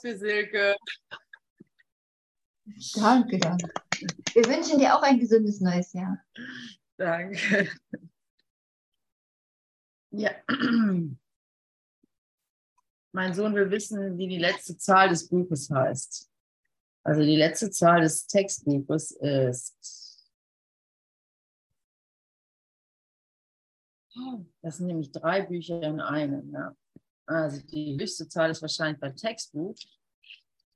für Silke. Danke, danke. Wir wünschen dir auch ein gesundes neues Jahr. Danke. Ja. Mein Sohn will wissen, wie die letzte Zahl des Buches heißt. Also die letzte Zahl des Textbuches ist. Das sind nämlich drei Bücher in einem. Ja. Also die höchste Zahl ist wahrscheinlich beim Textbuch.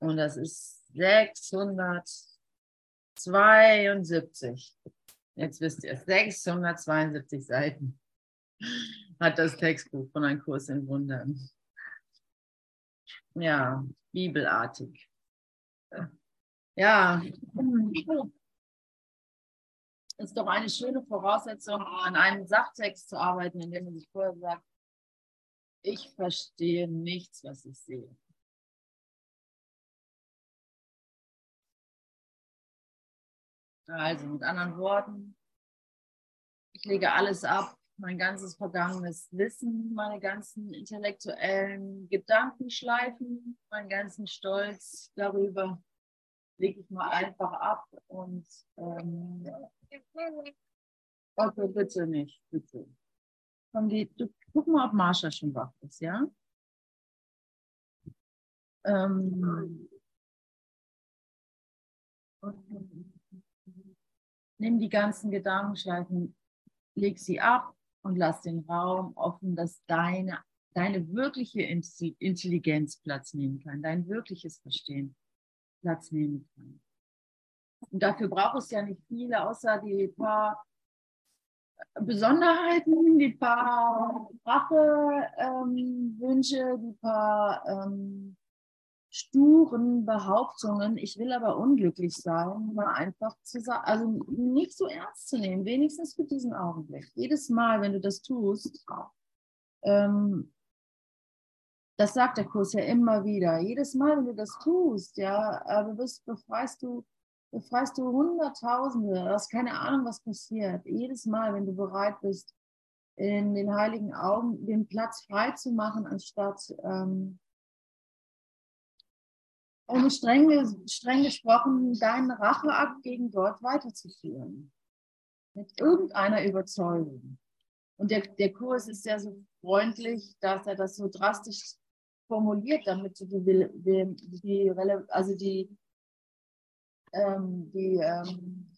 Und das ist 672. Jetzt wisst ihr es. 672 Seiten hat das Textbuch von Ein Kurs in Wundern. Ja, bibelartig. Ja, ist doch eine schöne Voraussetzung, an einem Sachtext zu arbeiten, in dem man sich vorher sagt, ich verstehe nichts, was ich sehe. Also mit anderen Worten, ich lege alles ab, mein ganzes vergangenes Wissen, meine ganzen intellektuellen Gedankenschleifen, meinen ganzen Stolz darüber lege ich mal einfach ab und ähm, okay, bitte nicht, bitte. Komm, die, du, guck mal, ob Marsha schon wach ist, ja? Ähm, nimm die ganzen Gedankenschleifen, leg sie ab und lass den Raum offen, dass deine, deine wirkliche Intelligenz Platz nehmen kann, dein wirkliches Verstehen Platz nehmen kann. Und dafür braucht es ja nicht viele, außer die paar Besonderheiten, die paar Rachewünsche, ähm, die paar ähm, sturen Behauptungen, ich will aber unglücklich sein, mal einfach zu sagen, also nicht so ernst zu nehmen, wenigstens für diesen Augenblick. Jedes Mal, wenn du das tust, ähm, das sagt der Kurs ja immer wieder, jedes Mal, wenn du das tust, ja, äh, bist, befreist du befreist du Hunderttausende, du hast keine Ahnung, was passiert. Jedes Mal, wenn du bereit bist, in den heiligen Augen den Platz frei zu machen, anstatt ähm, um streng, streng gesprochen deinen Racheakt gegen Gott weiterzuführen. Mit irgendeiner Überzeugung. Und der, der Kurs ist ja so freundlich, dass er das so drastisch formuliert, damit du die, die, die, also die, ähm, die ähm,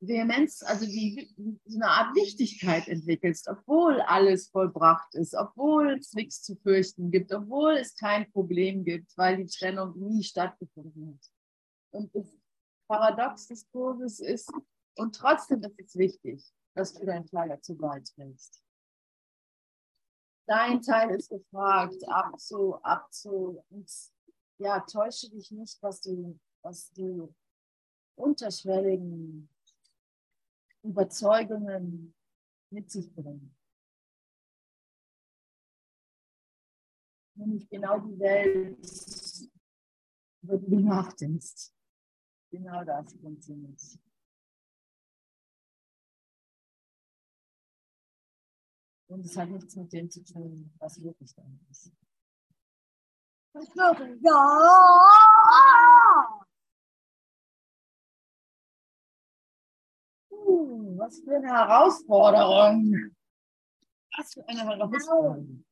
Vehemenz, also die, so eine Art Wichtigkeit entwickelst, obwohl alles vollbracht ist, obwohl es nichts zu fürchten gibt, obwohl es kein Problem gibt, weil die Trennung nie stattgefunden hat. Und das Paradox des Kurses ist, und trotzdem ist es wichtig, dass du deinen Teil dazu beiträgst. Dein Teil ist gefragt, abzu, abzu, und ja, täusche dich nicht, was du, was du unterschwelligen Überzeugungen mit sich bringen. Nämlich genau die Welt, über die du nachdenkst. Genau das funktioniert. Und es hat nichts mit dem zu tun, was wirklich da ist. Ja! Uh, was für eine Herausforderung. Was für eine Herausforderung.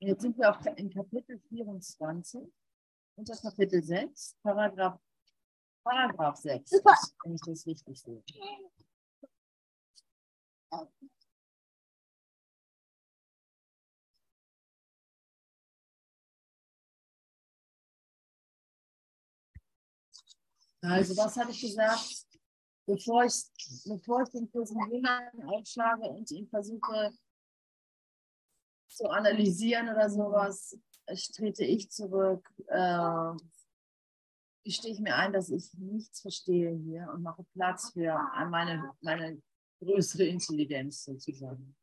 Jetzt sind wir auf, in Kapitel 24, unter Kapitel 6, Paragraph, Paragraph 6, wenn ich das richtig sehe. Also, was habe ich gesagt? Bevor ich, bevor ich den Kurs Jüngern aufschlage und ihn versuche zu analysieren oder sowas, trete ich zurück, äh, gestehe ich mir ein, dass ich nichts verstehe hier und mache Platz für meine, meine größere Intelligenz sozusagen.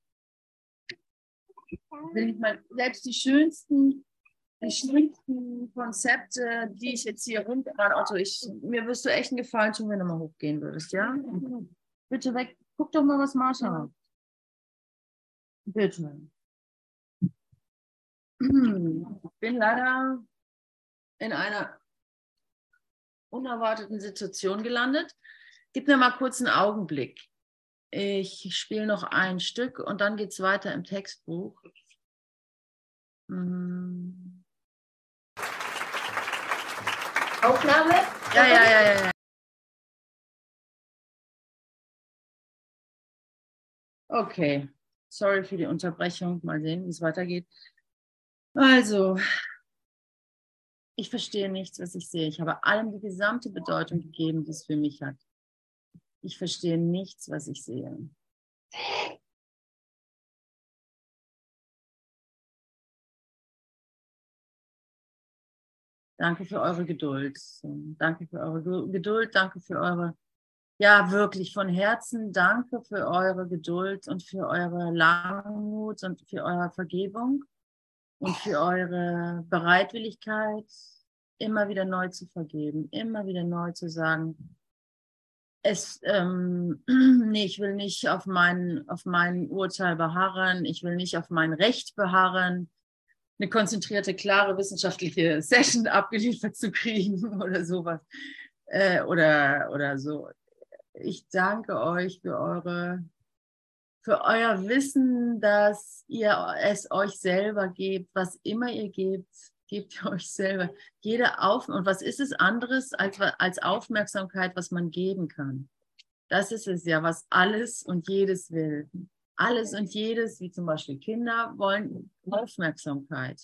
Will ich mal selbst die schönsten schlimmsten Konzepte, die ich jetzt hier runter, Otto, ich, mir wirst du echt einen Gefallen tun, wenn du mal hochgehen würdest, ja? Bitte weg, Guck doch mal, was Marsha hat. Bitte. Ich bin leider in einer unerwarteten Situation gelandet. Gib mir mal kurz einen Augenblick. Ich spiele noch ein Stück und dann geht es weiter im Textbuch. Hm. Aufnahme? Ja, ja, ja, ja. ja. Okay, sorry für die Unterbrechung. Mal sehen, wie es weitergeht. Also, ich verstehe nichts, was ich sehe. Ich habe allem die gesamte Bedeutung gegeben, die es für mich hat. Ich verstehe nichts, was ich sehe. Danke für eure Geduld. Danke für eure Geduld. Danke für eure, ja, wirklich von Herzen danke für eure Geduld und für eure Langmut und für eure Vergebung und für eure Bereitwilligkeit, immer wieder neu zu vergeben, immer wieder neu zu sagen, es, ähm, nee, ich will nicht auf mein, auf mein Urteil beharren, ich will nicht auf mein Recht beharren, eine konzentrierte, klare wissenschaftliche Session abgeliefert zu kriegen oder sowas. Äh, oder, oder so. Ich danke euch für eure für euer Wissen, dass ihr es euch selber gebt, was immer ihr gebt, gebt ihr euch selber. Jede Auf und was ist es anderes als, als Aufmerksamkeit, was man geben kann? Das ist es ja, was alles und jedes will. Alles und jedes, wie zum Beispiel Kinder, wollen Aufmerksamkeit.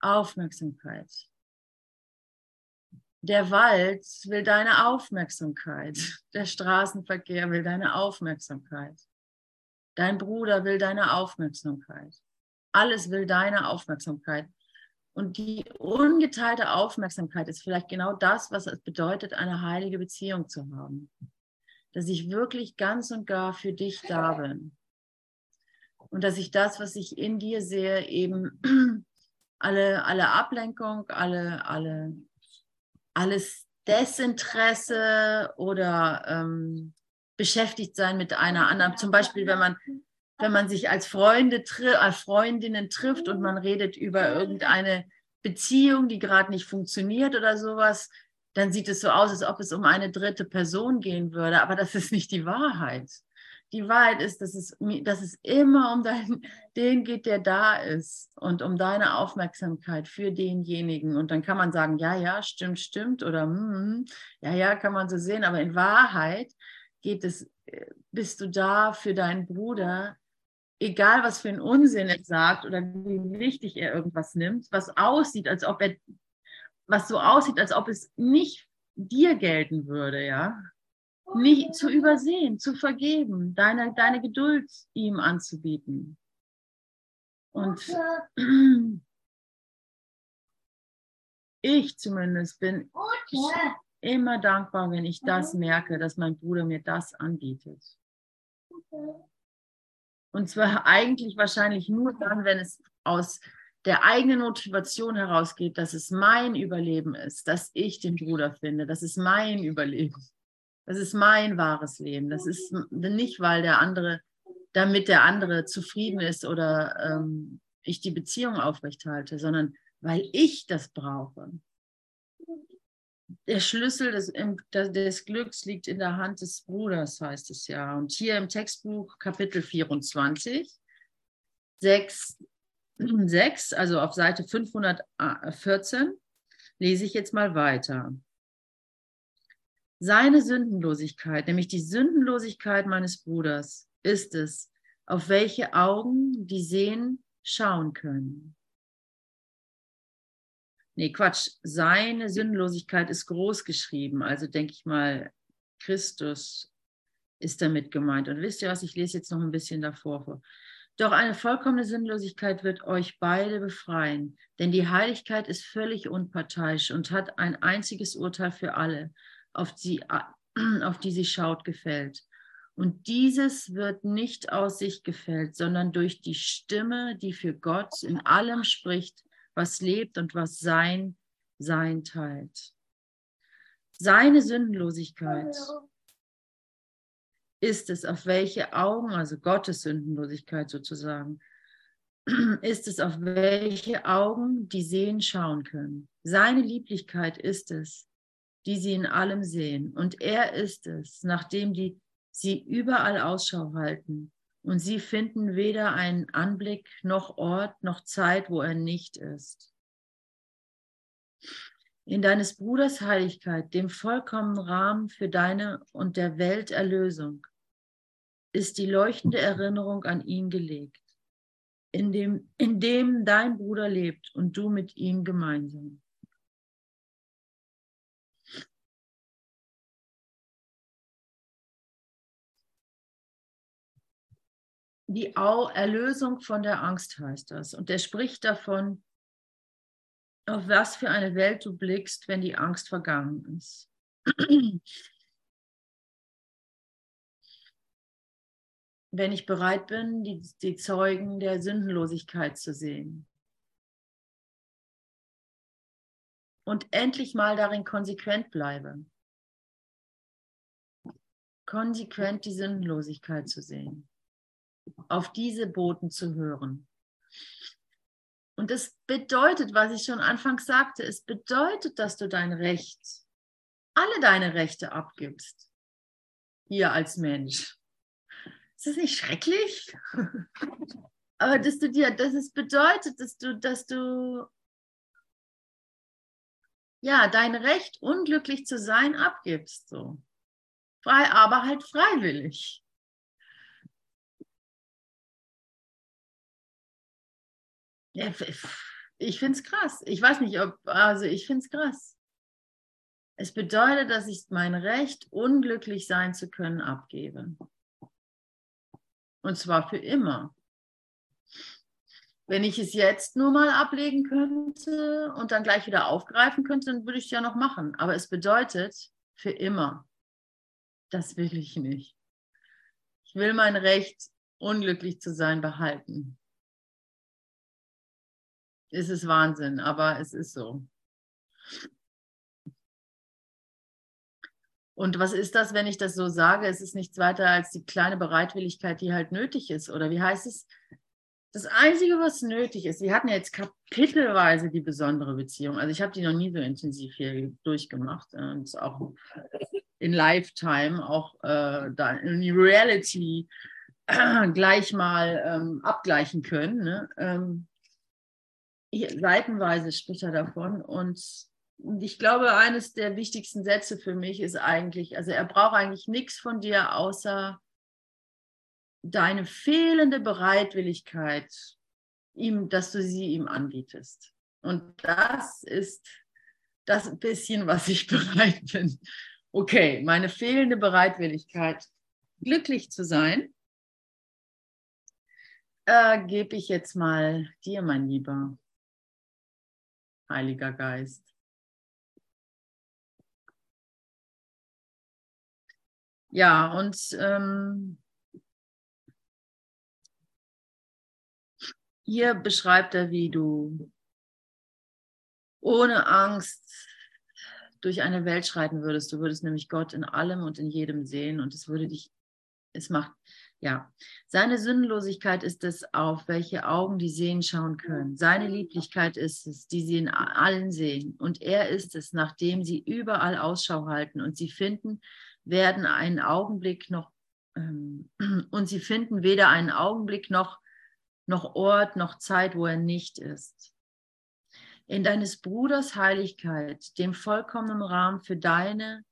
Aufmerksamkeit. Der Wald will deine Aufmerksamkeit. Der Straßenverkehr will deine Aufmerksamkeit. Dein Bruder will deine Aufmerksamkeit. Alles will deine Aufmerksamkeit. Und die ungeteilte Aufmerksamkeit ist vielleicht genau das, was es bedeutet, eine heilige Beziehung zu haben. Dass ich wirklich ganz und gar für dich da bin. Und dass ich das, was ich in dir sehe, eben alle, alle Ablenkung, alle, alle, alles Desinteresse oder ähm, beschäftigt sein mit einer anderen. Zum Beispiel, wenn man, wenn man sich als Freunde, als Freundinnen trifft und man redet über irgendeine Beziehung, die gerade nicht funktioniert oder sowas, dann sieht es so aus, als ob es um eine dritte Person gehen würde. Aber das ist nicht die Wahrheit. Die Wahrheit ist, dass es, dass es immer um dein, den geht, der da ist und um deine Aufmerksamkeit für denjenigen. Und dann kann man sagen, ja, ja, stimmt, stimmt oder hm, ja, ja, kann man so sehen. Aber in Wahrheit geht es, äh, bist du da für deinen Bruder, egal was für ein Unsinn er sagt oder wie wichtig er irgendwas nimmt, was aussieht, als ob er, was so aussieht, als ob es nicht dir gelten würde, ja. Nicht zu übersehen, zu vergeben, deine, deine Geduld ihm anzubieten. Und ich zumindest bin, immer dankbar, wenn ich das mhm. merke, dass mein Bruder mir das anbietet. Und zwar eigentlich wahrscheinlich nur dann, wenn es aus der eigenen Motivation herausgeht, dass es mein Überleben ist, dass ich den Bruder finde, das ist mein Überleben, das ist mein wahres Leben, das ist nicht, weil der andere, damit der andere zufrieden ist oder ähm, ich die Beziehung aufrechthalte, sondern weil ich das brauche der Schlüssel des, des, Glücks liegt in der Hand des Bruders, heißt es ja. Und hier im Textbuch Kapitel 24, 6, 6 also auf Seite 514, lese ich jetzt mal weiter. Seine Sündenlosigkeit, nämlich die Sündenlosigkeit meines Bruders, ist es, auf welche Augen die sehen, schauen können. Nee, Quatsch. Seine Sinnlosigkeit ist groß geschrieben. Also denke ich mal, Christus ist damit gemeint. Und wisst ihr was? Ich lese jetzt noch ein bisschen davor vor. Doch eine vollkommene Sinnlosigkeit wird euch beide befreien, denn die Heiligkeit ist völlig unparteiisch und hat ein einziges Urteil für alle, auf die, auf die sie schaut, gefällt. Und dieses wird nicht aus sich gefällt, sondern durch die Stimme, die für Gott in allem spricht, was lebt und was sein, sein teilt. Seine Sündenlosigkeit ist es, auf welche Augen, also Gottes Sündenlosigkeit sozusagen, ist es, auf welche Augen die sehen, schauen können. Seine Lieblichkeit ist es, die sie in allem sehen. Und er ist es, nachdem die sie überall Ausschau halten. Und sie finden weder einen Anblick noch Ort noch Zeit, wo er nicht ist. In deines Bruders Heiligkeit, dem vollkommenen Rahmen für deine und der Welt Erlösung, ist die leuchtende Erinnerung an ihn gelegt, in dem, in dem dein Bruder lebt und du mit ihm gemeinsam. Die Erlösung von der Angst heißt das. Und er spricht davon, auf was für eine Welt du blickst, wenn die Angst vergangen ist. wenn ich bereit bin, die, die Zeugen der Sündenlosigkeit zu sehen. Und endlich mal darin konsequent bleibe. Konsequent die Sündenlosigkeit zu sehen. Auf diese Boten zu hören. Und das bedeutet, was ich schon anfangs sagte, es bedeutet, dass du dein Recht, alle deine Rechte abgibst. Hier als Mensch. Ist das nicht schrecklich? Aber dass du dir, dass es bedeutet, dass du, dass du ja dein Recht, unglücklich zu sein, abgibst. So. Frei, aber halt freiwillig. Ja, ich finde es krass. Ich weiß nicht, ob, also ich finde es krass. Es bedeutet, dass ich mein Recht, unglücklich sein zu können, abgebe. Und zwar für immer. Wenn ich es jetzt nur mal ablegen könnte und dann gleich wieder aufgreifen könnte, dann würde ich es ja noch machen. Aber es bedeutet für immer. Das will ich nicht. Ich will mein Recht, unglücklich zu sein, behalten. Es ist Wahnsinn, aber es ist so. Und was ist das, wenn ich das so sage? Es ist nichts weiter als die kleine Bereitwilligkeit, die halt nötig ist. Oder wie heißt es? Das Einzige, was nötig ist, Sie hatten jetzt kapitelweise die besondere Beziehung. Also ich habe die noch nie so intensiv hier durchgemacht. Und auch in Lifetime, auch äh, da in Reality äh, gleich mal ähm, abgleichen können. Ne? Ähm, seitenweise spricht er davon. Und ich glaube, eines der wichtigsten Sätze für mich ist eigentlich, also er braucht eigentlich nichts von dir, außer deine fehlende Bereitwilligkeit, ihm, dass du sie ihm anbietest. Und das ist das bisschen, was ich bereit bin. Okay, meine fehlende Bereitwilligkeit, glücklich zu sein, äh, gebe ich jetzt mal dir, mein Lieber, Heiliger Geist. Ja, und ähm, hier beschreibt er, wie du ohne Angst durch eine Welt schreiten würdest. Du würdest nämlich Gott in allem und in jedem sehen und es würde dich, es macht, ja, seine Sündenlosigkeit ist es, auf welche Augen die sehen schauen können. Seine Lieblichkeit ist es, die sie in allen sehen. Und er ist es, nachdem sie überall Ausschau halten und sie finden, werden einen Augenblick noch ähm, und sie finden weder einen Augenblick noch, noch Ort noch Zeit, wo er nicht ist. In deines Bruders Heiligkeit, dem vollkommenen Rahmen für deine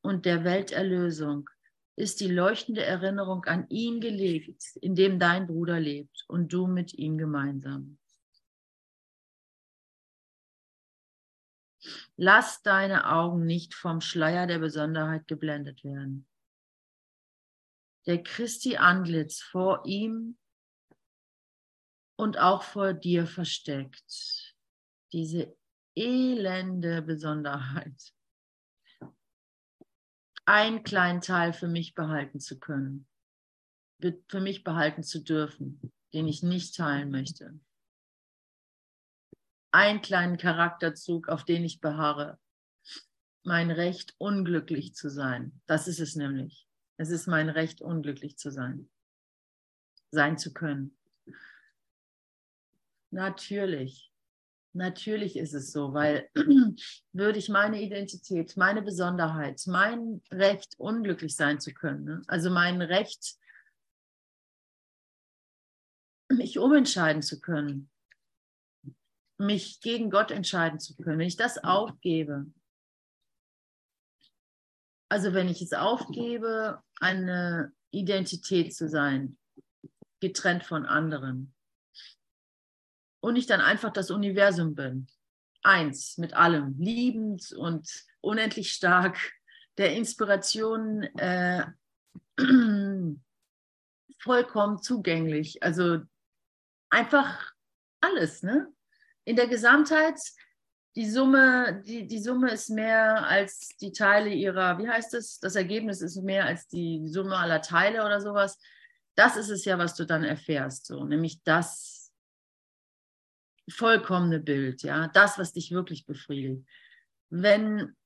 und der Welterlösung, ist die leuchtende Erinnerung an ihn gelegt, in dem dein Bruder lebt und du mit ihm gemeinsam. Lass deine Augen nicht vom Schleier der Besonderheit geblendet werden. Der Christi Antlitz vor ihm und auch vor dir versteckt. Diese elende Besonderheit. Einen kleinen Teil für mich behalten zu können, für mich behalten zu dürfen, den ich nicht teilen möchte einen kleinen Charakterzug, auf den ich beharre. Mein Recht, unglücklich zu sein. Das ist es nämlich. Es ist mein Recht, unglücklich zu sein, sein zu können. Natürlich, natürlich ist es so, weil würde ich meine Identität, meine Besonderheit, mein Recht, unglücklich sein zu können, ne? also mein Recht, mich umentscheiden zu können, mich gegen Gott entscheiden zu können, wenn ich das aufgebe, also wenn ich es aufgebe, eine Identität zu sein, getrennt von anderen, und ich dann einfach das Universum bin, eins mit allem, liebend und unendlich stark, der Inspiration äh, vollkommen zugänglich, also einfach alles, ne? In der Gesamtheit die Summe, die, die Summe ist mehr als die Teile ihrer, wie heißt es? Das Ergebnis ist mehr als die Summe aller Teile oder sowas. Das ist es ja, was du dann erfährst, so, nämlich das vollkommene Bild, ja, das, was dich wirklich befriedigt. Wenn,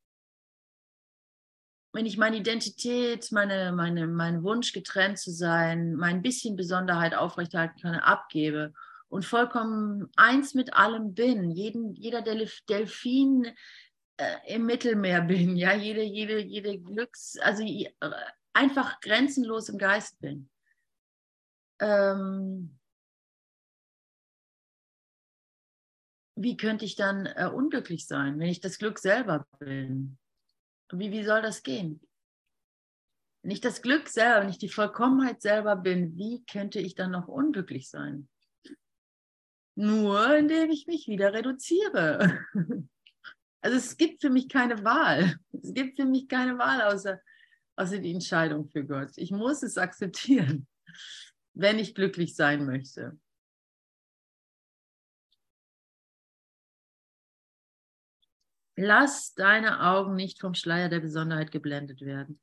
wenn ich meine Identität, meine, meine, meinen Wunsch getrennt zu sein, mein bisschen Besonderheit aufrechterhalten kann, abgebe und vollkommen eins mit allem bin, jeden, jeder Delfin äh, im Mittelmeer bin, ja, jede, jede, jede Glücks, also äh, einfach grenzenlos im Geist bin. Ähm, wie könnte ich dann äh, unglücklich sein, wenn ich das Glück selber bin? Wie, wie soll das gehen? Wenn ich das Glück selber, wenn ich die Vollkommenheit selber bin, wie könnte ich dann noch unglücklich sein? Nur indem ich mich wieder reduziere. Also es gibt für mich keine Wahl. Es gibt für mich keine Wahl außer, außer die Entscheidung für Gott. Ich muss es akzeptieren, wenn ich glücklich sein möchte. Lass deine Augen nicht vom Schleier der Besonderheit geblendet werden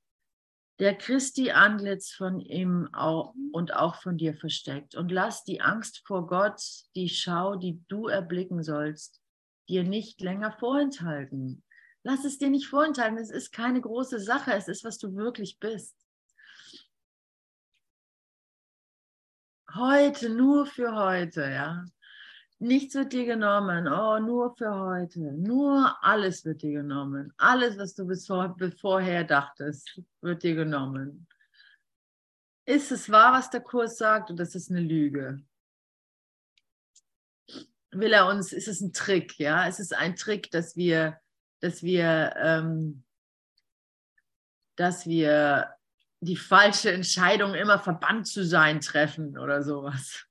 der Christi Antlitz von ihm auch und auch von dir versteckt. Und lass die Angst vor Gott, die Schau, die du erblicken sollst, dir nicht länger vorenthalten. Lass es dir nicht vorenthalten. Es ist keine große Sache. Es ist, was du wirklich bist. Heute, nur für heute, ja. Nichts wird dir genommen. Oh, nur für heute. Nur alles wird dir genommen. Alles, was du bis, vor, vorher dachtest, wird dir genommen. Ist es wahr, was der Kurs sagt, oder ist es eine Lüge? Will er uns, ist es ein Trick, ja? Ist es ein Trick, dass wir, dass wir, ähm, dass wir die falsche Entscheidung, immer verbannt zu sein, treffen oder sowas?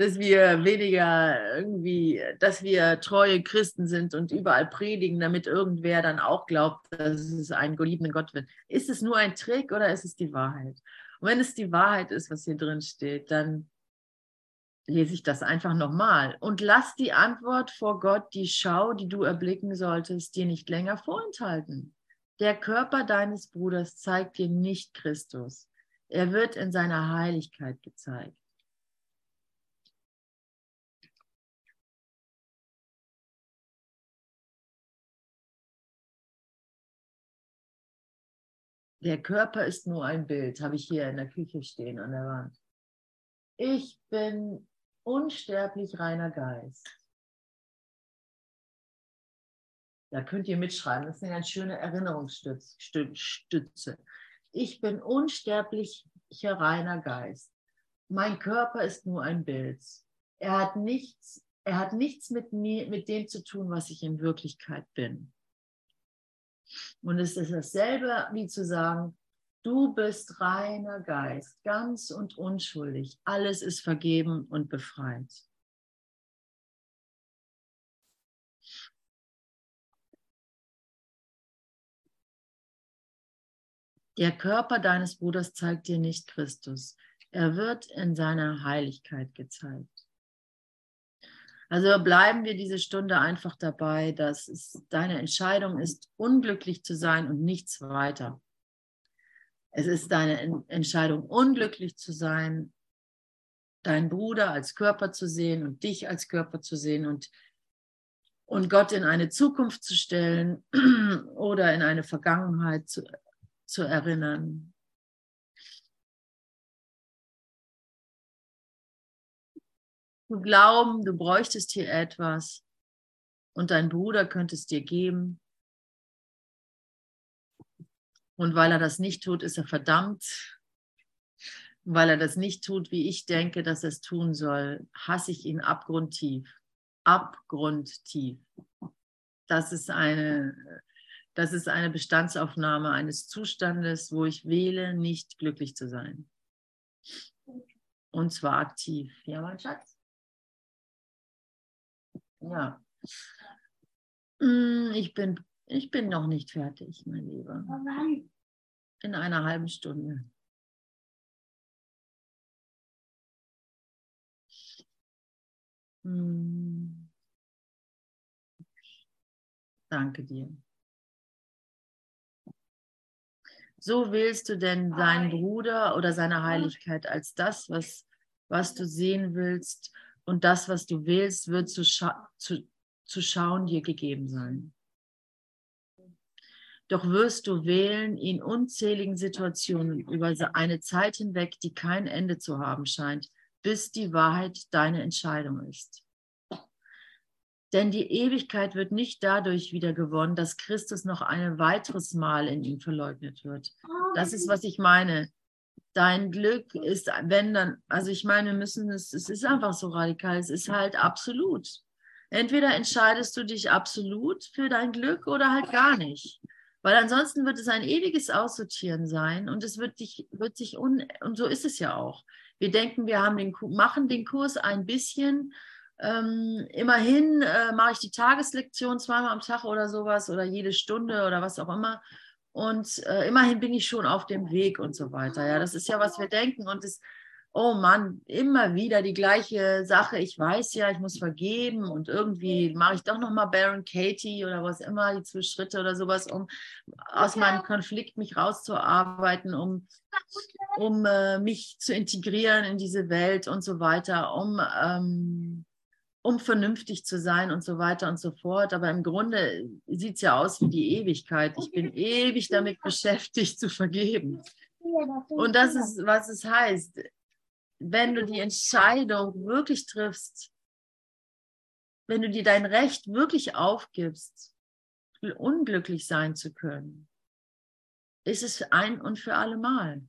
Dass wir weniger irgendwie, dass wir treue Christen sind und überall predigen, damit irgendwer dann auch glaubt, dass es einen geliebten Gott wird. Ist es nur ein Trick oder ist es die Wahrheit? Und wenn es die Wahrheit ist, was hier drin steht, dann lese ich das einfach nochmal. Und lass die Antwort vor Gott, die Schau, die du erblicken solltest, dir nicht länger vorenthalten. Der Körper deines Bruders zeigt dir nicht Christus. Er wird in seiner Heiligkeit gezeigt. Der Körper ist nur ein Bild, habe ich hier in der Küche stehen an der Wand. Ich bin unsterblich reiner Geist. Da könnt ihr mitschreiben, das ist eine ganz schöne Erinnerungsstütze. Ich bin unsterblicher reiner Geist. Mein Körper ist nur ein Bild. Er hat nichts, er hat nichts mit, mir, mit dem zu tun, was ich in Wirklichkeit bin. Und es ist dasselbe wie zu sagen, du bist reiner Geist, ganz und unschuldig. Alles ist vergeben und befreit. Der Körper deines Bruders zeigt dir nicht Christus. Er wird in seiner Heiligkeit gezeigt. Also bleiben wir diese Stunde einfach dabei, dass es deine Entscheidung ist, unglücklich zu sein und nichts weiter. Es ist deine Entscheidung, unglücklich zu sein, deinen Bruder als Körper zu sehen und dich als Körper zu sehen und, und Gott in eine Zukunft zu stellen oder in eine Vergangenheit zu, zu erinnern. Zu glauben, du bräuchtest hier etwas und dein Bruder könnte es dir geben. Und weil er das nicht tut, ist er verdammt. Weil er das nicht tut, wie ich denke, dass er es tun soll, hasse ich ihn abgrundtief. Abgrundtief. Das ist eine, das ist eine Bestandsaufnahme eines Zustandes, wo ich wähle, nicht glücklich zu sein. Und zwar aktiv. Ja, mein Schatz? Ja. Hm, ich bin, ich bin noch nicht fertig, mein Lieber. In einer halben Stunde. Hm. Danke dir. So wählst du denn deinen Bruder oder seine Heiligkeit als das, was, was du sehen willst. Und das, was du wählst, wird zu, scha zu, zu schauen dir gegeben sein. Doch wirst du wählen in unzähligen Situationen über eine Zeit hinweg, die kein Ende zu haben scheint, bis die Wahrheit deine Entscheidung ist. Denn die Ewigkeit wird nicht dadurch wieder gewonnen, dass Christus noch ein weiteres Mal in ihm verleugnet wird. Das ist, was ich meine. Dein Glück ist, wenn dann, also ich meine, wir müssen es, es ist einfach so radikal, es ist halt absolut. Entweder entscheidest du dich absolut für dein Glück oder halt gar nicht. Weil ansonsten wird es ein ewiges Aussortieren sein und es wird dich, wird sich un, und so ist es ja auch. Wir denken, wir haben den, machen den Kurs ein bisschen. Ähm, immerhin äh, mache ich die Tageslektion zweimal am Tag oder sowas oder jede Stunde oder was auch immer. Und äh, immerhin bin ich schon auf dem Weg und so weiter. Ja, das ist ja, was wir denken. Und es, oh Mann, immer wieder die gleiche Sache. Ich weiß ja, ich muss vergeben und irgendwie mache ich doch nochmal Baron Katie oder was immer, die zwei Schritte oder sowas, um aus meinem Konflikt mich rauszuarbeiten, um, um äh, mich zu integrieren in diese Welt und so weiter, um, ähm, um vernünftig zu sein und so weiter und so fort. Aber im Grunde sieht es ja aus wie die Ewigkeit. Ich bin ewig damit beschäftigt zu vergeben. Und das ist, was es heißt wenn du die Entscheidung wirklich triffst, wenn du dir dein Recht wirklich aufgibst, unglücklich sein zu können, ist es ein und für alle Mal.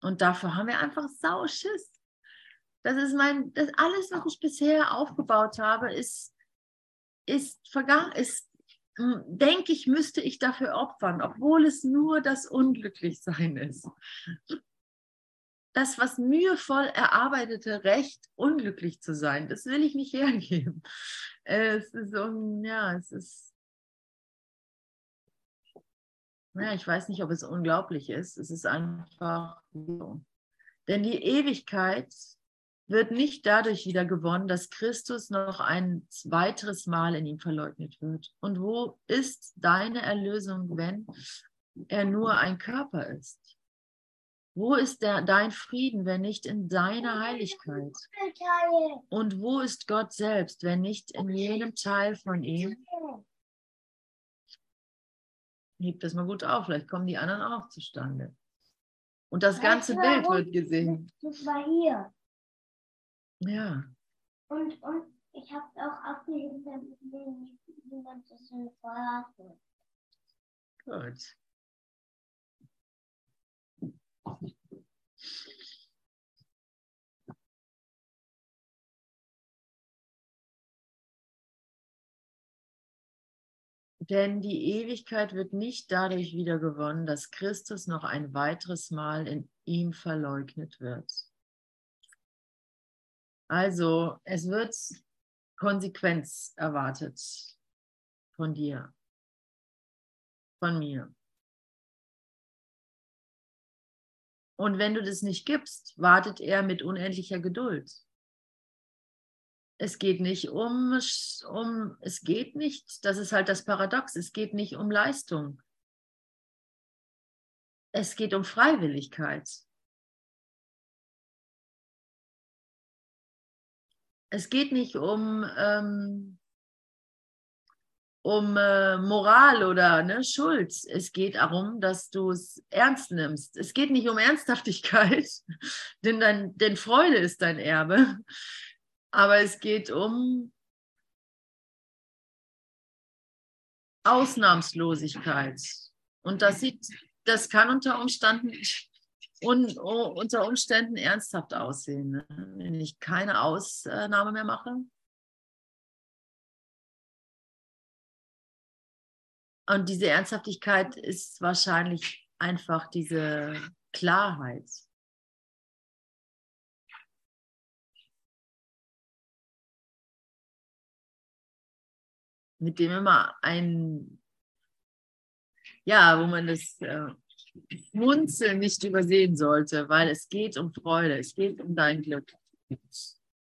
Und dafür haben wir einfach Sauschiss. Das ist mein, das alles, was ich bisher aufgebaut habe, ist, ist vergangen, ist, hm, denke ich, müsste ich dafür opfern, obwohl es nur das Unglücklichsein ist das, was mühevoll erarbeitete Recht, unglücklich zu sein. Das will ich nicht hergeben. Es ist so, ja, es ist, ja, ich weiß nicht, ob es unglaublich ist. Es ist einfach so. Denn die Ewigkeit wird nicht dadurch wieder gewonnen, dass Christus noch ein weiteres Mal in ihm verleugnet wird. Und wo ist deine Erlösung, wenn er nur ein Körper ist? Wo ist der, dein Frieden, wenn nicht in deiner Heiligkeit? Und wo ist Gott selbst, wenn nicht in jenem Teil von ihm? Heb das mal gut auf, vielleicht kommen die anderen auch zustande. Und das ganze Bild wird gesehen. Das war hier. Ja. Und, und ich habe auch abgeheben, damit niemand das verraten. Gut. Denn die Ewigkeit wird nicht dadurch wieder gewonnen, dass Christus noch ein weiteres Mal in ihm verleugnet wird. Also es wird Konsequenz erwartet von dir, von mir. Und wenn du das nicht gibst, wartet er mit unendlicher Geduld. Es geht nicht um, um, es geht nicht, das ist halt das Paradox, es geht nicht um Leistung. Es geht um Freiwilligkeit. Es geht nicht um, ähm, um äh, Moral oder ne, Schuld. Es geht darum, dass du es ernst nimmst. Es geht nicht um Ernsthaftigkeit, denn, dein, denn Freude ist dein Erbe. Aber es geht um Ausnahmslosigkeit. Und das sieht, das kann unter Umständen, un, unter Umständen ernsthaft aussehen. Ne? Wenn ich keine Ausnahme mehr mache. Und diese Ernsthaftigkeit ist wahrscheinlich einfach diese Klarheit. Mit dem immer ein, ja, wo man das äh, Schmunzeln nicht übersehen sollte, weil es geht um Freude, es geht um dein Glück.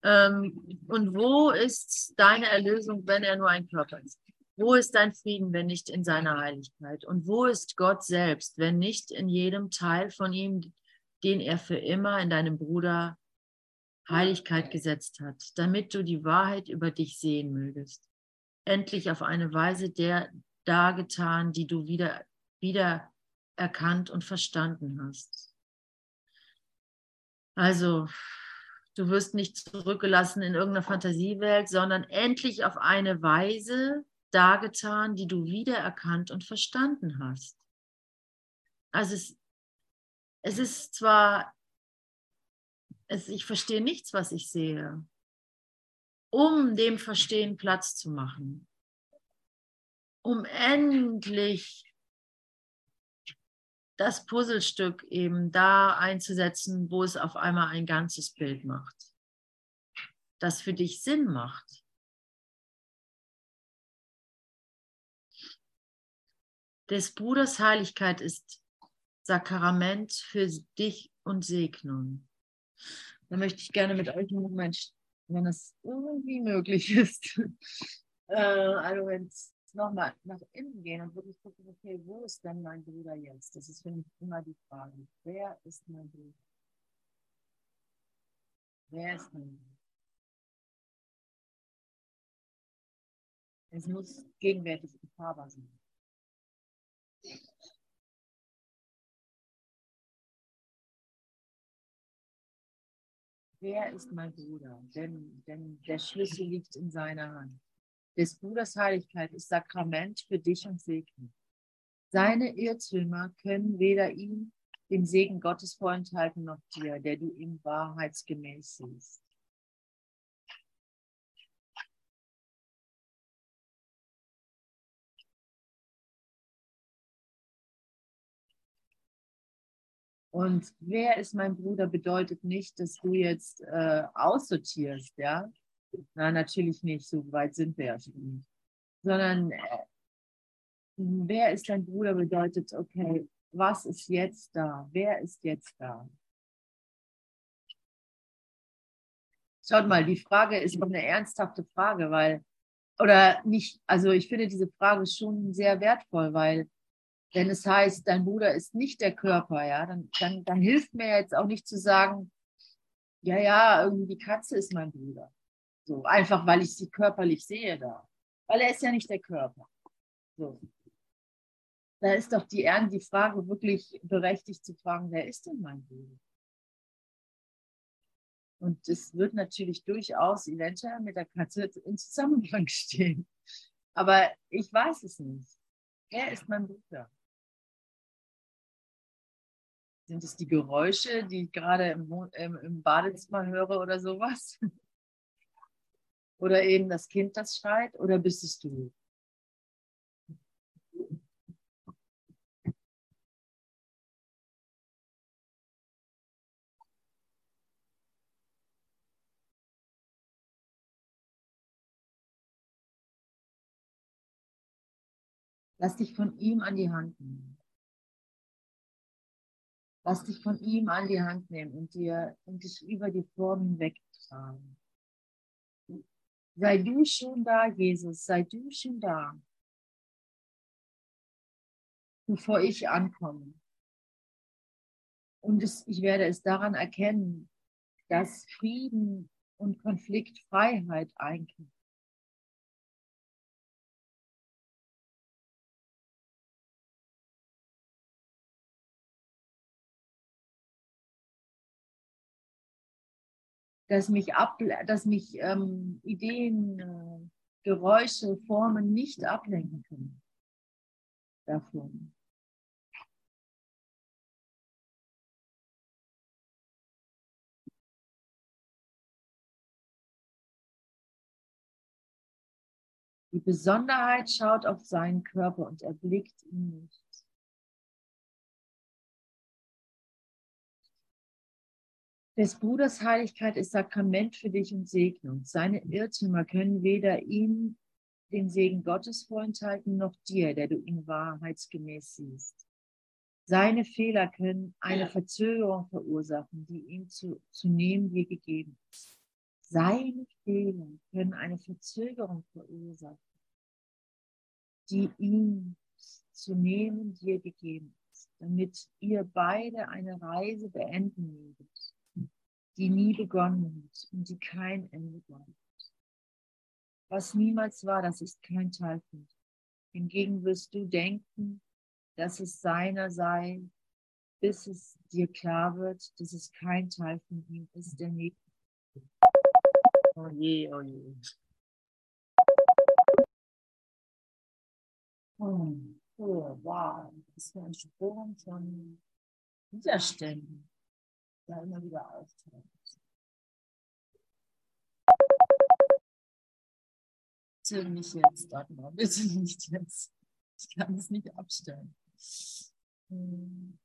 Ähm, und wo ist deine Erlösung, wenn er nur ein Körper ist? Wo ist dein Frieden, wenn nicht in seiner Heiligkeit? Und wo ist Gott selbst, wenn nicht in jedem Teil von ihm, den er für immer in deinem Bruder Heiligkeit gesetzt hat, damit du die Wahrheit über dich sehen mögest? Endlich auf eine Weise der dargetan, die du wieder, wieder erkannt und verstanden hast. Also, du wirst nicht zurückgelassen in irgendeiner Fantasiewelt, sondern endlich auf eine Weise, dargetan, die du wiedererkannt und verstanden hast. Also es, es ist zwar, es, ich verstehe nichts, was ich sehe, um dem Verstehen Platz zu machen, um endlich das Puzzlestück eben da einzusetzen, wo es auf einmal ein ganzes Bild macht, das für dich Sinn macht. Des Bruders Heiligkeit ist Sakrament für dich und Segnung. Da möchte ich gerne mit euch einen Moment, wenn es irgendwie möglich ist, äh, wenn es nochmal nach innen gehen und wirklich gucken, okay, wo ist denn mein Bruder jetzt? Das ist für mich immer die Frage. Wer ist mein Bruder? Wer ist mein Bruder? Es muss gegenwärtig erfahrbar sein. Wer ist mein Bruder? Denn, denn der Schlüssel liegt in seiner Hand. Des Bruders Heiligkeit ist Sakrament für dich und Segen. Seine Irrtümer können weder ihm, dem Segen Gottes vorenthalten, noch dir, der du ihm wahrheitsgemäß siehst. Und wer ist mein Bruder bedeutet nicht, dass du jetzt äh, aussortierst, ja? Nein, natürlich nicht, so weit sind wir ja schon nicht. Sondern äh, wer ist dein Bruder bedeutet, okay, was ist jetzt da? Wer ist jetzt da? Schaut mal, die Frage ist eine ernsthafte Frage, weil, oder nicht, also ich finde diese Frage schon sehr wertvoll, weil wenn es heißt, dein Bruder ist nicht der Körper, ja, dann, dann, dann hilft mir jetzt auch nicht zu sagen, ja, ja, irgendwie die Katze ist mein Bruder. So, einfach weil ich sie körperlich sehe da. Weil er ist ja nicht der Körper. So. Da ist doch die, die Frage wirklich berechtigt zu fragen, wer ist denn mein Bruder? Und es wird natürlich durchaus eventuell mit der Katze in Zusammenhang stehen. Aber ich weiß es nicht. Wer ist mein Bruder? Sind es die Geräusche, die ich gerade im, im Badezimmer höre oder sowas? Oder eben das Kind, das schreit? Oder bist es du? Lass dich von ihm an die Hand nehmen. Lass dich von ihm an die Hand nehmen und, dir, und dich über die Formen wegtragen. Sei du schon da, Jesus, sei du schon da, bevor ich ankomme. Und es, ich werde es daran erkennen, dass Frieden und Konflikt Freiheit einkehrt. Dass mich, dass mich ähm, Ideen, äh, Geräusche, Formen nicht ablenken können davon. Die Besonderheit schaut auf seinen Körper und erblickt ihn nicht. Des Bruders Heiligkeit ist Sakrament für dich und Segnung. Seine Irrtümer können weder ihm den Segen Gottes vorenthalten, noch dir, der du ihn wahrheitsgemäß siehst. Seine Fehler können eine Verzögerung verursachen, die ihm zu, zu nehmen dir gegeben ist. Seine Fehler können eine Verzögerung verursachen, die ihm zu nehmen dir gegeben ist, damit ihr beide eine Reise beenden möget die nie begonnen hat und die kein Ende war. Was niemals war, das ist kein Teil von dir. Hingegen wirst du denken, dass es seiner sei, bis es dir klar wird, dass es kein Teil von ihm ist, der nicht. Oh je, oh je. Oh, oh wow, das ist ein Sprung von Widerständen da immer wieder auftaucht. Bitte mich jetzt, Dagmar, bitte nicht jetzt. Ich kann es nicht abstellen. Hm.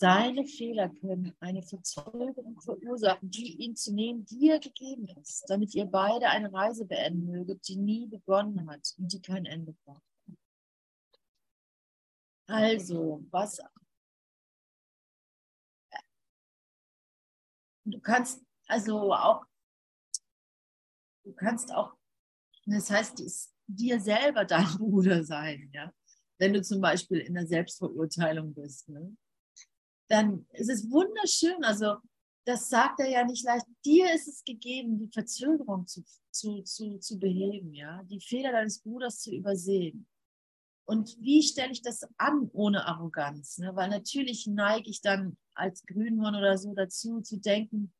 Seine Fehler können eine Verzögerung verursachen, die ihn zu nehmen dir gegeben ist, damit ihr beide eine Reise beenden möget, die nie begonnen hat und die kein Ende braucht. Also, was. Du kannst also auch, du kannst auch, das heißt, dir selber dein Bruder sein, ja. Wenn du zum Beispiel in der Selbstverurteilung bist, ne? Dann ist es wunderschön. Also das sagt er ja nicht leicht. Dir ist es gegeben, die Verzögerung zu, zu, zu, zu beheben, ja, die Fehler deines Bruders zu übersehen. Und wie stelle ich das an ohne Arroganz? Ne? Weil natürlich neige ich dann als Grünhorn oder so dazu zu denken,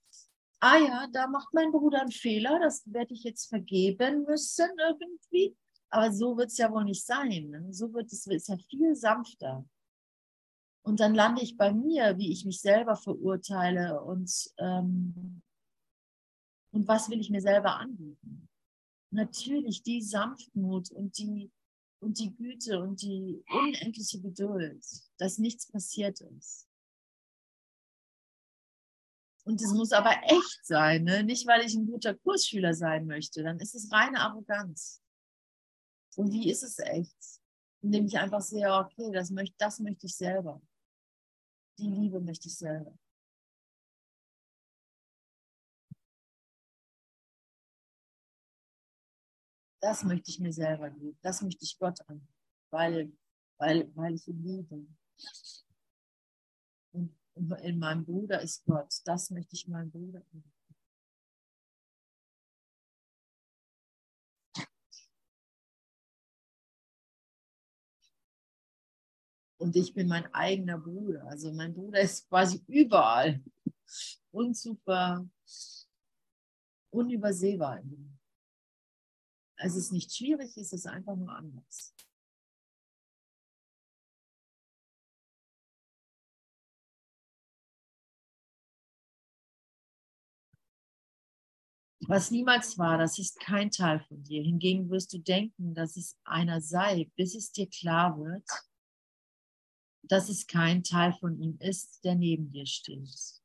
ah ja, da macht mein Bruder einen Fehler, das werde ich jetzt vergeben müssen irgendwie. Aber so wird es ja wohl nicht sein. Ne? So wird es, ja viel sanfter. Und dann lande ich bei mir, wie ich mich selber verurteile und, ähm, und was will ich mir selber anbieten. Natürlich die Sanftmut und die, und die Güte und die unendliche Geduld, dass nichts passiert ist. Und es muss aber echt sein, ne? nicht weil ich ein guter Kursschüler sein möchte, dann ist es reine Arroganz. Und wie ist es echt? Indem ich einfach sehe, okay, das möchte, das möchte ich selber die Liebe möchte ich selber. Das möchte ich mir selber geben. Das möchte ich Gott an, weil, weil, weil ich ihn liebe. Und in meinem Bruder ist Gott. Das möchte ich meinem Bruder geben. Und ich bin mein eigener Bruder. Also mein Bruder ist quasi überall und super unübersehbar. Es ist nicht schwierig, es ist einfach nur anders. Was niemals war, das ist kein Teil von dir. Hingegen wirst du denken, dass es einer sei, bis es dir klar wird, dass es kein Teil von ihm ist, der neben dir steht.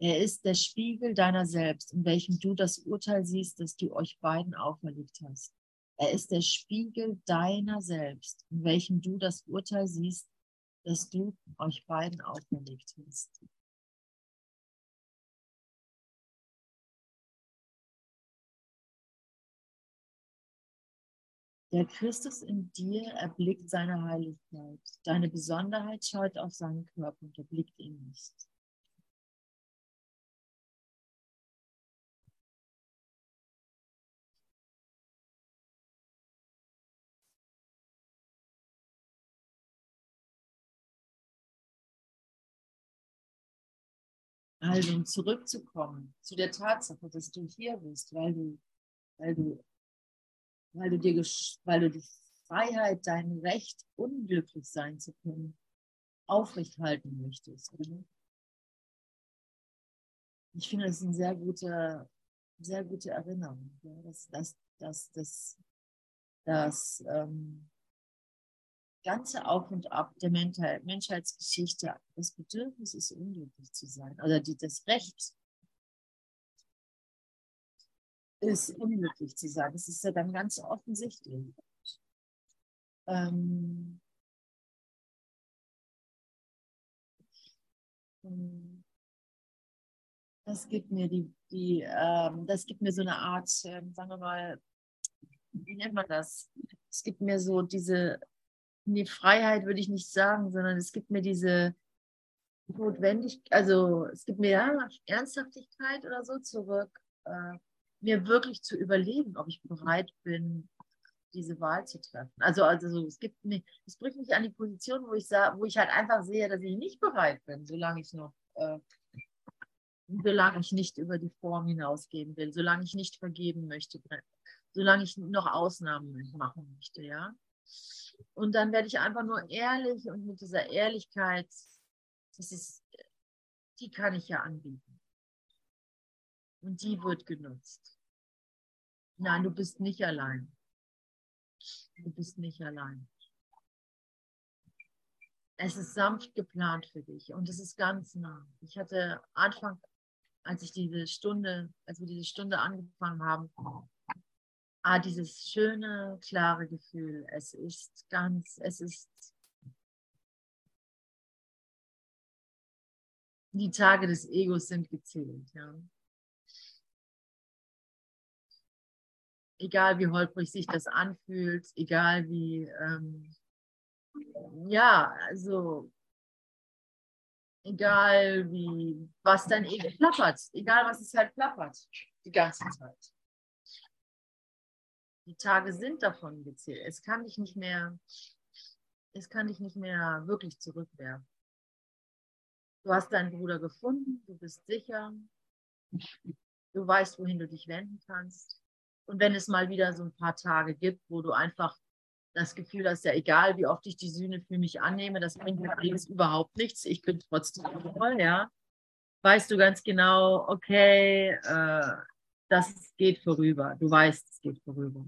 Er ist der Spiegel deiner selbst, in welchem du das Urteil siehst, das du euch beiden auferlegt hast. Er ist der Spiegel deiner selbst, in welchem du das Urteil siehst, das du euch beiden auferlegt hast. Der Christus in dir erblickt seine Heiligkeit. Deine Besonderheit schaut auf seinen Körper und erblickt ihn nicht. Also um zurückzukommen zu der Tatsache, dass du hier bist, weil du, weil du weil du dir, weil du die Freiheit, dein Recht, unglücklich sein zu können, aufrechthalten möchtest. Ich finde, das ist eine sehr gute, sehr gute Erinnerung, ja, dass, dass, dass, dass, dass ähm, ganze Auf und Ab der Menschheitsgeschichte das Bedürfnis ist, unglücklich zu sein oder die, das Recht, ist, unglücklich zu sein. Das ist ja dann ganz offensichtlich. Ähm, das gibt mir die, die ähm, das gibt mir so eine Art, äh, sagen wir mal, wie nennt man das? Es gibt mir so diese, die Freiheit würde ich nicht sagen, sondern es gibt mir diese Notwendigkeit, also es gibt mir ja Ernsthaftigkeit oder so zurück. Äh, mir wirklich zu überlegen, ob ich bereit bin, diese Wahl zu treffen. Also, also es gibt mich, es bringt mich an die Position, wo ich sage, wo ich halt einfach sehe, dass ich nicht bereit bin, solange ich noch, äh, solange ich nicht über die Form hinausgehen will, solange ich nicht vergeben möchte, solange ich noch Ausnahmen machen möchte, ja. Und dann werde ich einfach nur ehrlich und mit dieser Ehrlichkeit, das ist, die kann ich ja anbieten. Und die wird genutzt. Nein, du bist nicht allein. Du bist nicht allein. Es ist sanft geplant für dich und es ist ganz nah. Ich hatte Anfang, als ich diese Stunde, als wir diese Stunde angefangen haben, ah, dieses schöne, klare Gefühl. Es ist ganz, es ist die Tage des Egos sind gezählt, ja. Egal wie holprig sich das anfühlt, egal wie, ähm, ja, also, egal wie, was dann eben klappert, egal was es halt klappert, die ganze Zeit. Die Tage sind davon gezählt. Es kann dich nicht mehr, es kann dich nicht mehr wirklich zurückwerfen. Du hast deinen Bruder gefunden, du bist sicher, du weißt, wohin du dich wenden kannst. Und wenn es mal wieder so ein paar Tage gibt, wo du einfach das Gefühl hast, ja egal, wie oft ich die Sühne für mich annehme, das bringt mir alles überhaupt nichts. Ich bin trotzdem voll, ja. Weißt du ganz genau, okay, äh, das geht vorüber. Du weißt, es geht vorüber.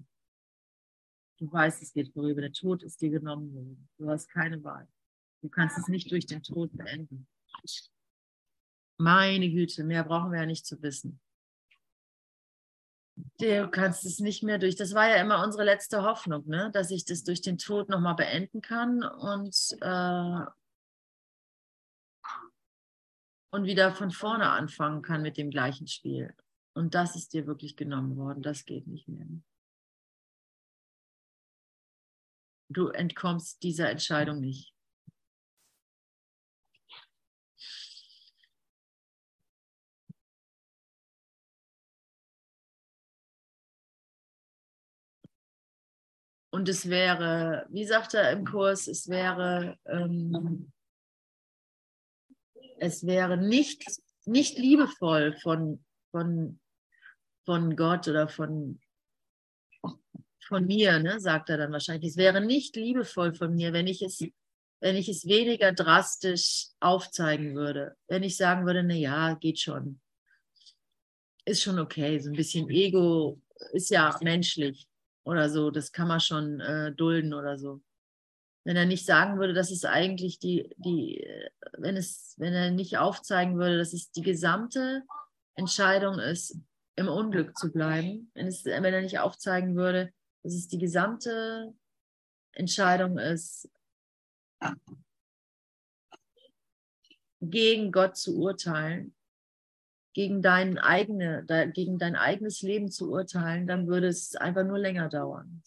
Du weißt, es geht vorüber. Der Tod ist dir genommen worden. Du hast keine Wahl. Du kannst es nicht durch den Tod beenden. Meine Güte, mehr brauchen wir ja nicht zu wissen. Du kannst es nicht mehr durch. Das war ja immer unsere letzte Hoffnung, ne? dass ich das durch den Tod nochmal beenden kann und, äh, und wieder von vorne anfangen kann mit dem gleichen Spiel. Und das ist dir wirklich genommen worden. Das geht nicht mehr. Du entkommst dieser Entscheidung nicht. Und es wäre, wie sagt er im Kurs, es wäre, ähm, es wäre nicht, nicht liebevoll von, von, von Gott oder von, von mir, ne, sagt er dann wahrscheinlich. Es wäre nicht liebevoll von mir, wenn ich es, wenn ich es weniger drastisch aufzeigen würde. Wenn ich sagen würde, na ja, geht schon. Ist schon okay. So ein bisschen Ego ist ja menschlich oder so. Das kann man schon äh, dulden oder so. Wenn er nicht sagen würde, dass es eigentlich die, die, wenn es, wenn er nicht aufzeigen würde, dass es die gesamte Entscheidung ist, im Unglück zu bleiben, wenn, es, wenn er nicht aufzeigen würde, dass es die gesamte Entscheidung ist, gegen Gott zu urteilen, gegen dein, eigene, gegen dein eigenes Leben zu urteilen, dann würde es einfach nur länger dauern.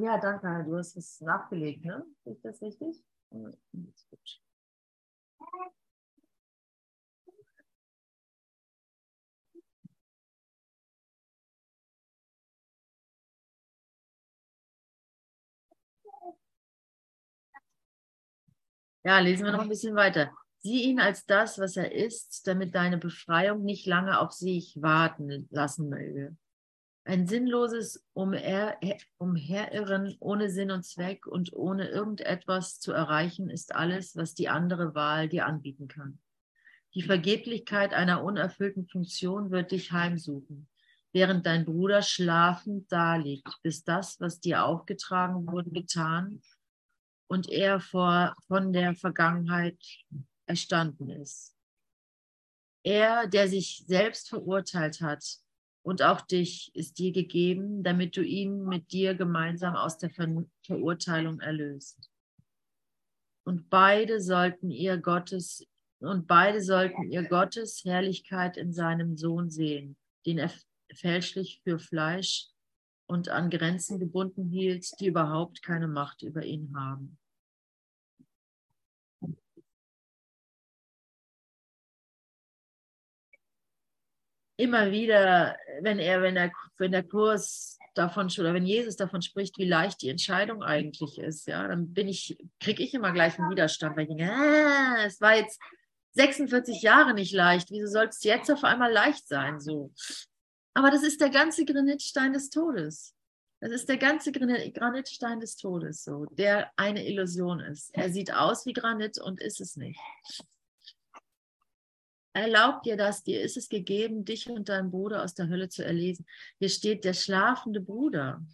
Ja, danke. Du hast es nachgelegt, ne? Ist das richtig? Ja, lesen wir noch ein bisschen weiter. Sieh ihn als das, was er ist, damit deine Befreiung nicht lange auf sich warten lassen möge. Ein sinnloses Umher Umherirren ohne Sinn und Zweck und ohne irgendetwas zu erreichen, ist alles, was die andere Wahl dir anbieten kann. Die Vergeblichkeit einer unerfüllten Funktion wird dich heimsuchen, während dein Bruder schlafend daliegt, bis das, was dir aufgetragen wurde, getan und er vor, von der Vergangenheit erstanden ist. Er, der sich selbst verurteilt hat, und auch dich ist dir gegeben, damit du ihn mit dir gemeinsam aus der Ver Verurteilung erlöst. Und beide sollten ihr Gottes und beide sollten ihr Gottes Herrlichkeit in seinem Sohn sehen, den er fälschlich für Fleisch und an Grenzen gebunden hielt, die überhaupt keine Macht über ihn haben. Immer wieder, wenn er, wenn er, wenn der Kurs davon oder wenn Jesus davon spricht, wie leicht die Entscheidung eigentlich ist, ja, dann bin ich, kriege ich immer gleich einen Widerstand, weil ich denke, ah, es war jetzt 46 Jahre nicht leicht, wieso soll es jetzt auf einmal leicht sein? So. Aber das ist der ganze Granitstein des Todes. Das ist der ganze Granitstein des Todes, so, der eine Illusion ist. Er sieht aus wie Granit und ist es nicht. Erlaubt dir das, dir ist es gegeben, dich und deinen Bruder aus der Hölle zu erlesen. Hier steht der schlafende Bruder.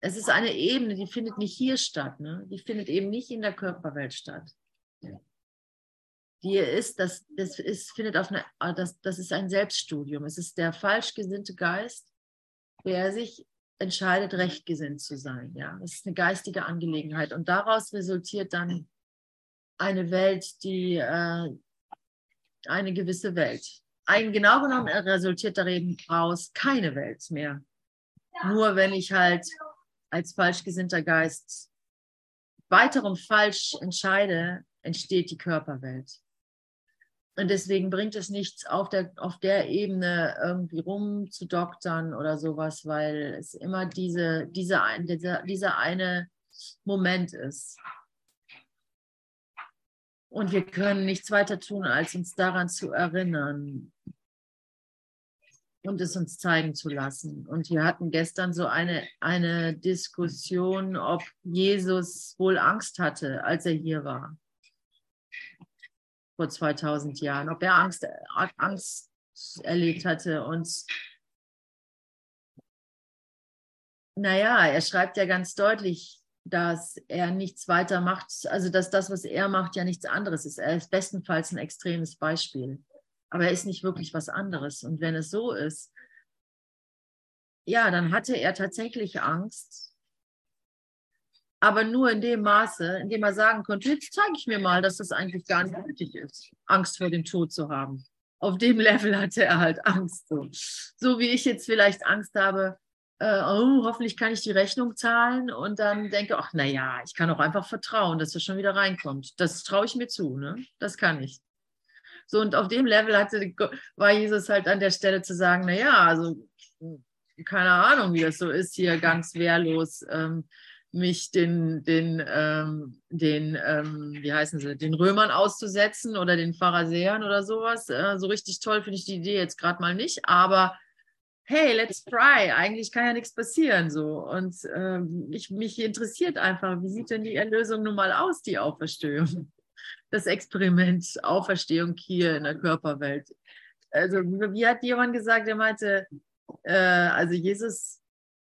Es ist eine Ebene, die findet nicht hier statt, ne? die findet eben nicht in der Körperwelt statt. Die ist, das, das ist, findet auf eine, das, das ist ein Selbststudium. Es ist der falsch gesinnte Geist, der sich entscheidet, rechtgesinnt zu sein. Ja, das ist eine geistige Angelegenheit und daraus resultiert dann eine Welt, die äh, eine gewisse Welt. Ein, genau genommen resultiert daraus keine Welt mehr. Nur wenn ich halt als falsch gesinnter Geist weiterem falsch entscheide, entsteht die Körperwelt. Und deswegen bringt es nichts, auf der, auf der Ebene irgendwie rumzudoktern oder sowas, weil es immer diese, diese, dieser, dieser eine Moment ist. Und wir können nichts weiter tun, als uns daran zu erinnern und es uns zeigen zu lassen. Und wir hatten gestern so eine, eine Diskussion, ob Jesus wohl Angst hatte, als er hier war vor 2000 Jahren, ob er Angst, Angst erlebt hatte. Und naja, er schreibt ja ganz deutlich, dass er nichts weiter macht, also dass das, was er macht, ja nichts anderes ist. Er ist bestenfalls ein extremes Beispiel. Aber er ist nicht wirklich was anderes. Und wenn es so ist, ja, dann hatte er tatsächlich Angst, aber nur in dem Maße, in dem er sagen konnte, jetzt zeige ich mir mal, dass das eigentlich gar nicht nötig ist, Angst vor dem Tod zu haben. Auf dem Level hatte er halt Angst. So, so wie ich jetzt vielleicht Angst habe, äh, oh, hoffentlich kann ich die Rechnung zahlen und dann denke, ach naja, ich kann auch einfach vertrauen, dass er schon wieder reinkommt. Das traue ich mir zu, ne? Das kann ich. So, und auf dem Level hatte, war Jesus halt an der Stelle zu sagen, naja, also keine Ahnung, wie das so ist, hier ganz wehrlos. Ähm, mich den, den, ähm, den ähm, wie heißen sie, den Römern auszusetzen oder den Pharisäern oder sowas. Äh, so richtig toll finde ich die Idee jetzt gerade mal nicht, aber hey, let's try. Eigentlich kann ja nichts passieren so. Und ähm, ich, mich interessiert einfach, wie sieht denn die Erlösung nun mal aus, die Auferstehung? Das Experiment Auferstehung hier in der Körperwelt. Also wie hat jemand gesagt, der meinte, äh, also Jesus,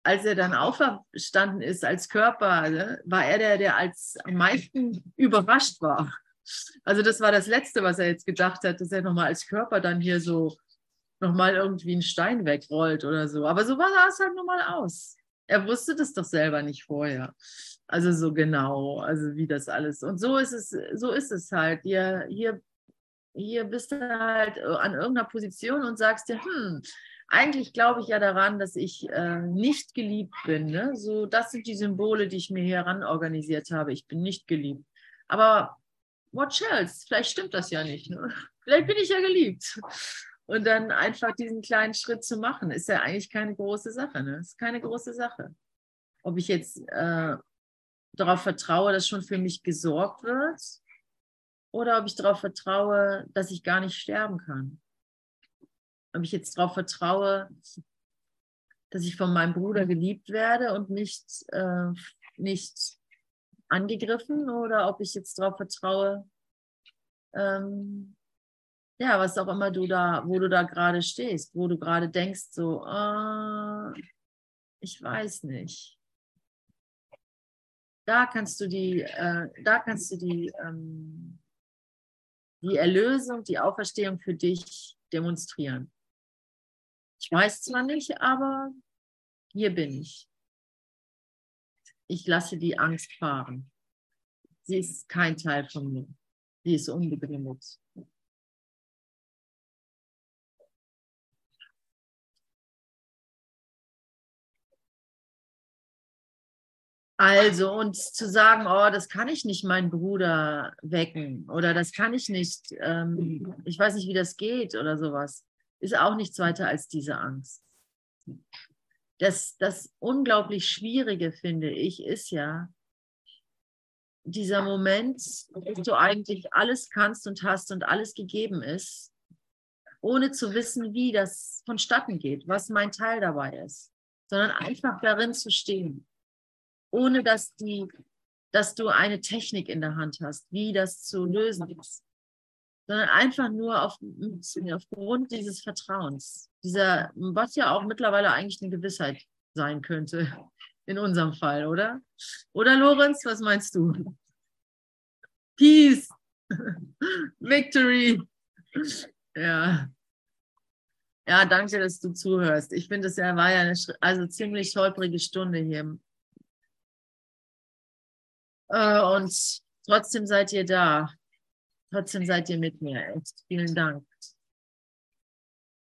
als er dann auferstanden ist als Körper, ne, war er der, der als am meisten überrascht war. Also das war das Letzte, was er jetzt gedacht hat, dass er nochmal als Körper dann hier so nochmal irgendwie einen Stein wegrollt oder so. Aber so sah es halt nochmal aus. Er wusste das doch selber nicht vorher. Also so genau, also wie das alles. Und so ist es, so ist es halt. Hier, hier, hier bist du halt an irgendeiner Position und sagst dir, hm, eigentlich glaube ich ja daran, dass ich äh, nicht geliebt bin. Ne? So, das sind die Symbole, die ich mir hier ran organisiert habe. Ich bin nicht geliebt. Aber what else? Vielleicht stimmt das ja nicht. Ne? Vielleicht bin ich ja geliebt. Und dann einfach diesen kleinen Schritt zu machen, ist ja eigentlich keine große Sache. Ne? Ist keine große Sache. Ob ich jetzt äh, darauf vertraue, dass schon für mich gesorgt wird, oder ob ich darauf vertraue, dass ich gar nicht sterben kann. Ob ich jetzt darauf vertraue, dass ich von meinem Bruder geliebt werde und nicht, äh, nicht angegriffen, oder ob ich jetzt darauf vertraue, ähm, ja, was auch immer du da, wo du da gerade stehst, wo du gerade denkst, so, äh, ich weiß nicht. Da kannst du die, äh, da kannst du die, ähm, die Erlösung, die Auferstehung für dich demonstrieren. Ich weiß zwar nicht, aber hier bin ich. Ich lasse die Angst fahren. Sie ist kein Teil von mir. Sie ist unbegründet. Also, und zu sagen, oh, das kann ich nicht meinen Bruder wecken oder das kann ich nicht, ähm, ich weiß nicht, wie das geht oder sowas, ist auch nichts weiter als diese Angst. Das, das unglaublich Schwierige, finde ich, ist ja dieser Moment, dass du eigentlich alles kannst und hast und alles gegeben ist, ohne zu wissen, wie das vonstatten geht, was mein Teil dabei ist, sondern einfach darin zu stehen ohne dass, die, dass du eine Technik in der Hand hast, wie das zu lösen ist, sondern einfach nur auf, aufgrund dieses Vertrauens, dieser, was ja auch mittlerweile eigentlich eine Gewissheit sein könnte, in unserem Fall, oder? Oder Lorenz, was meinst du? Peace, Victory. Ja. Ja, danke, dass du zuhörst. Ich finde, es war ja eine also ziemlich holprige Stunde hier äh, und trotzdem seid ihr da. Trotzdem seid ihr mit mir. Echt. Vielen Dank.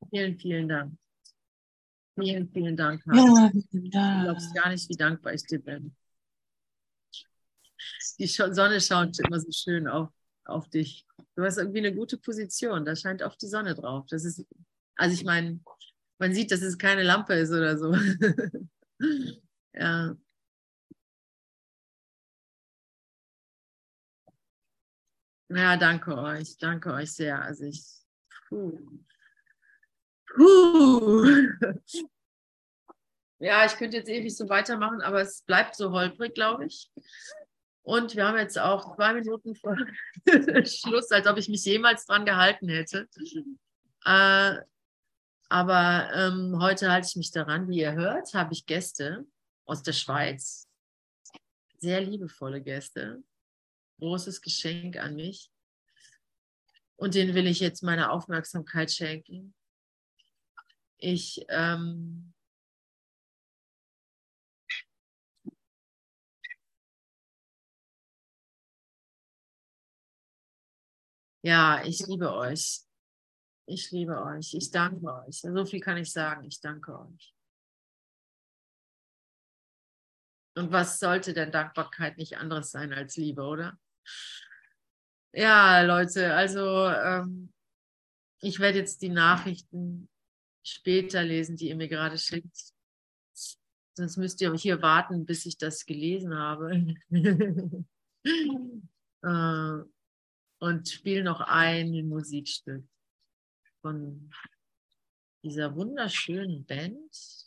Vielen, vielen Dank. Vielen, vielen Dank. Ja, du glaubst gar nicht, wie dankbar ich dir bin. Die Sonne schaut immer so schön auf, auf dich. Du hast irgendwie eine gute Position. Da scheint oft die Sonne drauf. Das ist, also ich meine, man sieht, dass es keine Lampe ist oder so. ja. Ja, danke euch. Danke euch sehr. Also ich. Puh. Puh. Ja, ich könnte jetzt ewig so weitermachen, aber es bleibt so holprig, glaube ich. Und wir haben jetzt auch zwei Minuten vor Schluss, als ob ich mich jemals dran gehalten hätte. Äh, aber ähm, heute halte ich mich daran. Wie ihr hört, habe ich Gäste aus der Schweiz. Sehr liebevolle Gäste großes Geschenk an mich. Und den will ich jetzt meine Aufmerksamkeit schenken. Ich ähm, ja, ich liebe euch. Ich liebe euch. Ich danke euch. So viel kann ich sagen. Ich danke euch. Und was sollte denn Dankbarkeit nicht anderes sein als Liebe, oder? Ja, Leute, also ähm, ich werde jetzt die Nachrichten später lesen, die ihr mir gerade schickt. Sonst müsst ihr hier warten, bis ich das gelesen habe. äh, und spiele noch ein Musikstück von dieser wunderschönen Band